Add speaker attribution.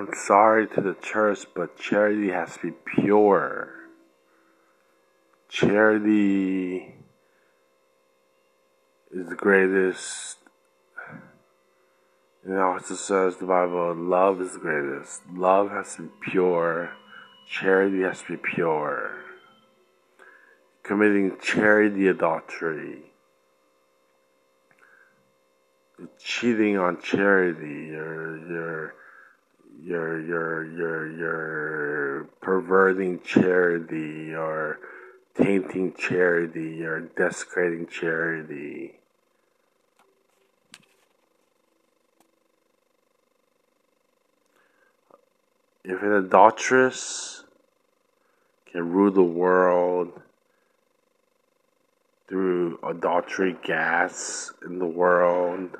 Speaker 1: I'm sorry to the church, but charity has to be pure. Charity is the greatest. And it also says the Bible, love is the greatest. Love has to be pure. Charity has to be pure. Committing charity adultery. Cheating on charity. You're, you're, you're, you're, you're, you're perverting charity or tainting charity or desecrating charity. If an adulteress can rule the world through adultery gas in the world,